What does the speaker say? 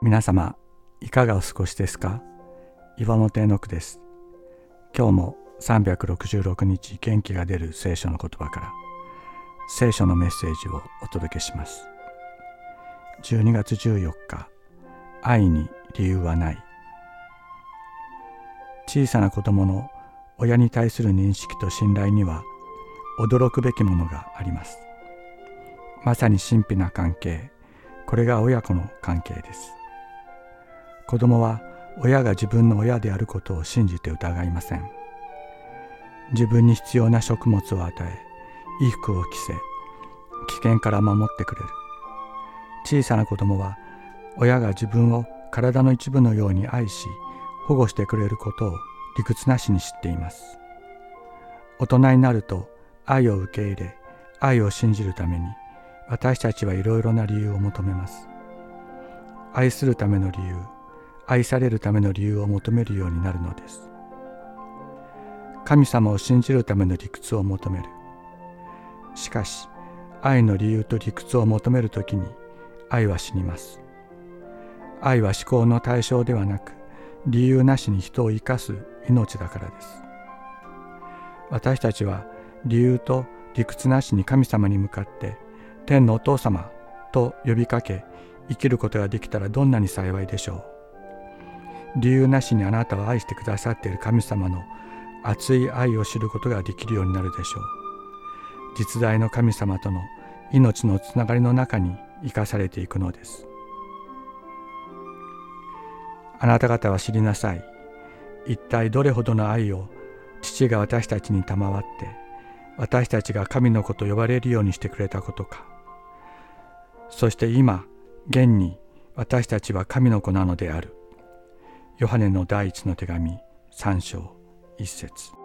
皆様いかがお過ごしですか？岩本絵の句です。今日も366日元気が出る聖書の言葉から聖書のメッセージをお届けします。12月14日愛に理由はない。小さな子供の親に対する認識と信頼には驚くべきものがあります。まさに神秘な関係。これが親子の関係です。子供は親が自分の親であることを信じて疑いません。自分に必要な食物を与え衣服を着せ危険から守ってくれる。小さな子供は親が自分を体の一部のように愛し保護してくれることを理屈なしに知っています。大人になると愛を受け入れ愛を信じるために私たちはいろいろな理由を求めます。愛するための理由愛されるための理由を求めるようになるのです。神様を信じるための理屈を求める。しかし愛の理由と理屈を求めるときに愛は死にます。愛は思考の対象ではなく理由なしに人を生かす命だからです。私たちは理由と理屈なしに神様に向かって天のお父様と呼びかけ生きることができたらどんなに幸いでしょう。理由なしにあなたを愛してくださっている神様の熱い愛を知ることができるようになるでしょう。実在の神様との命のつながりの中に生かされていくのです。あなた方は知りなさい。一体どれほどの愛を父が私たちに賜って私たちが神の子と呼ばれるようにしてくれたことか。そして今現に私たちは神の子なのである。ヨハネの第一の手紙3章1節。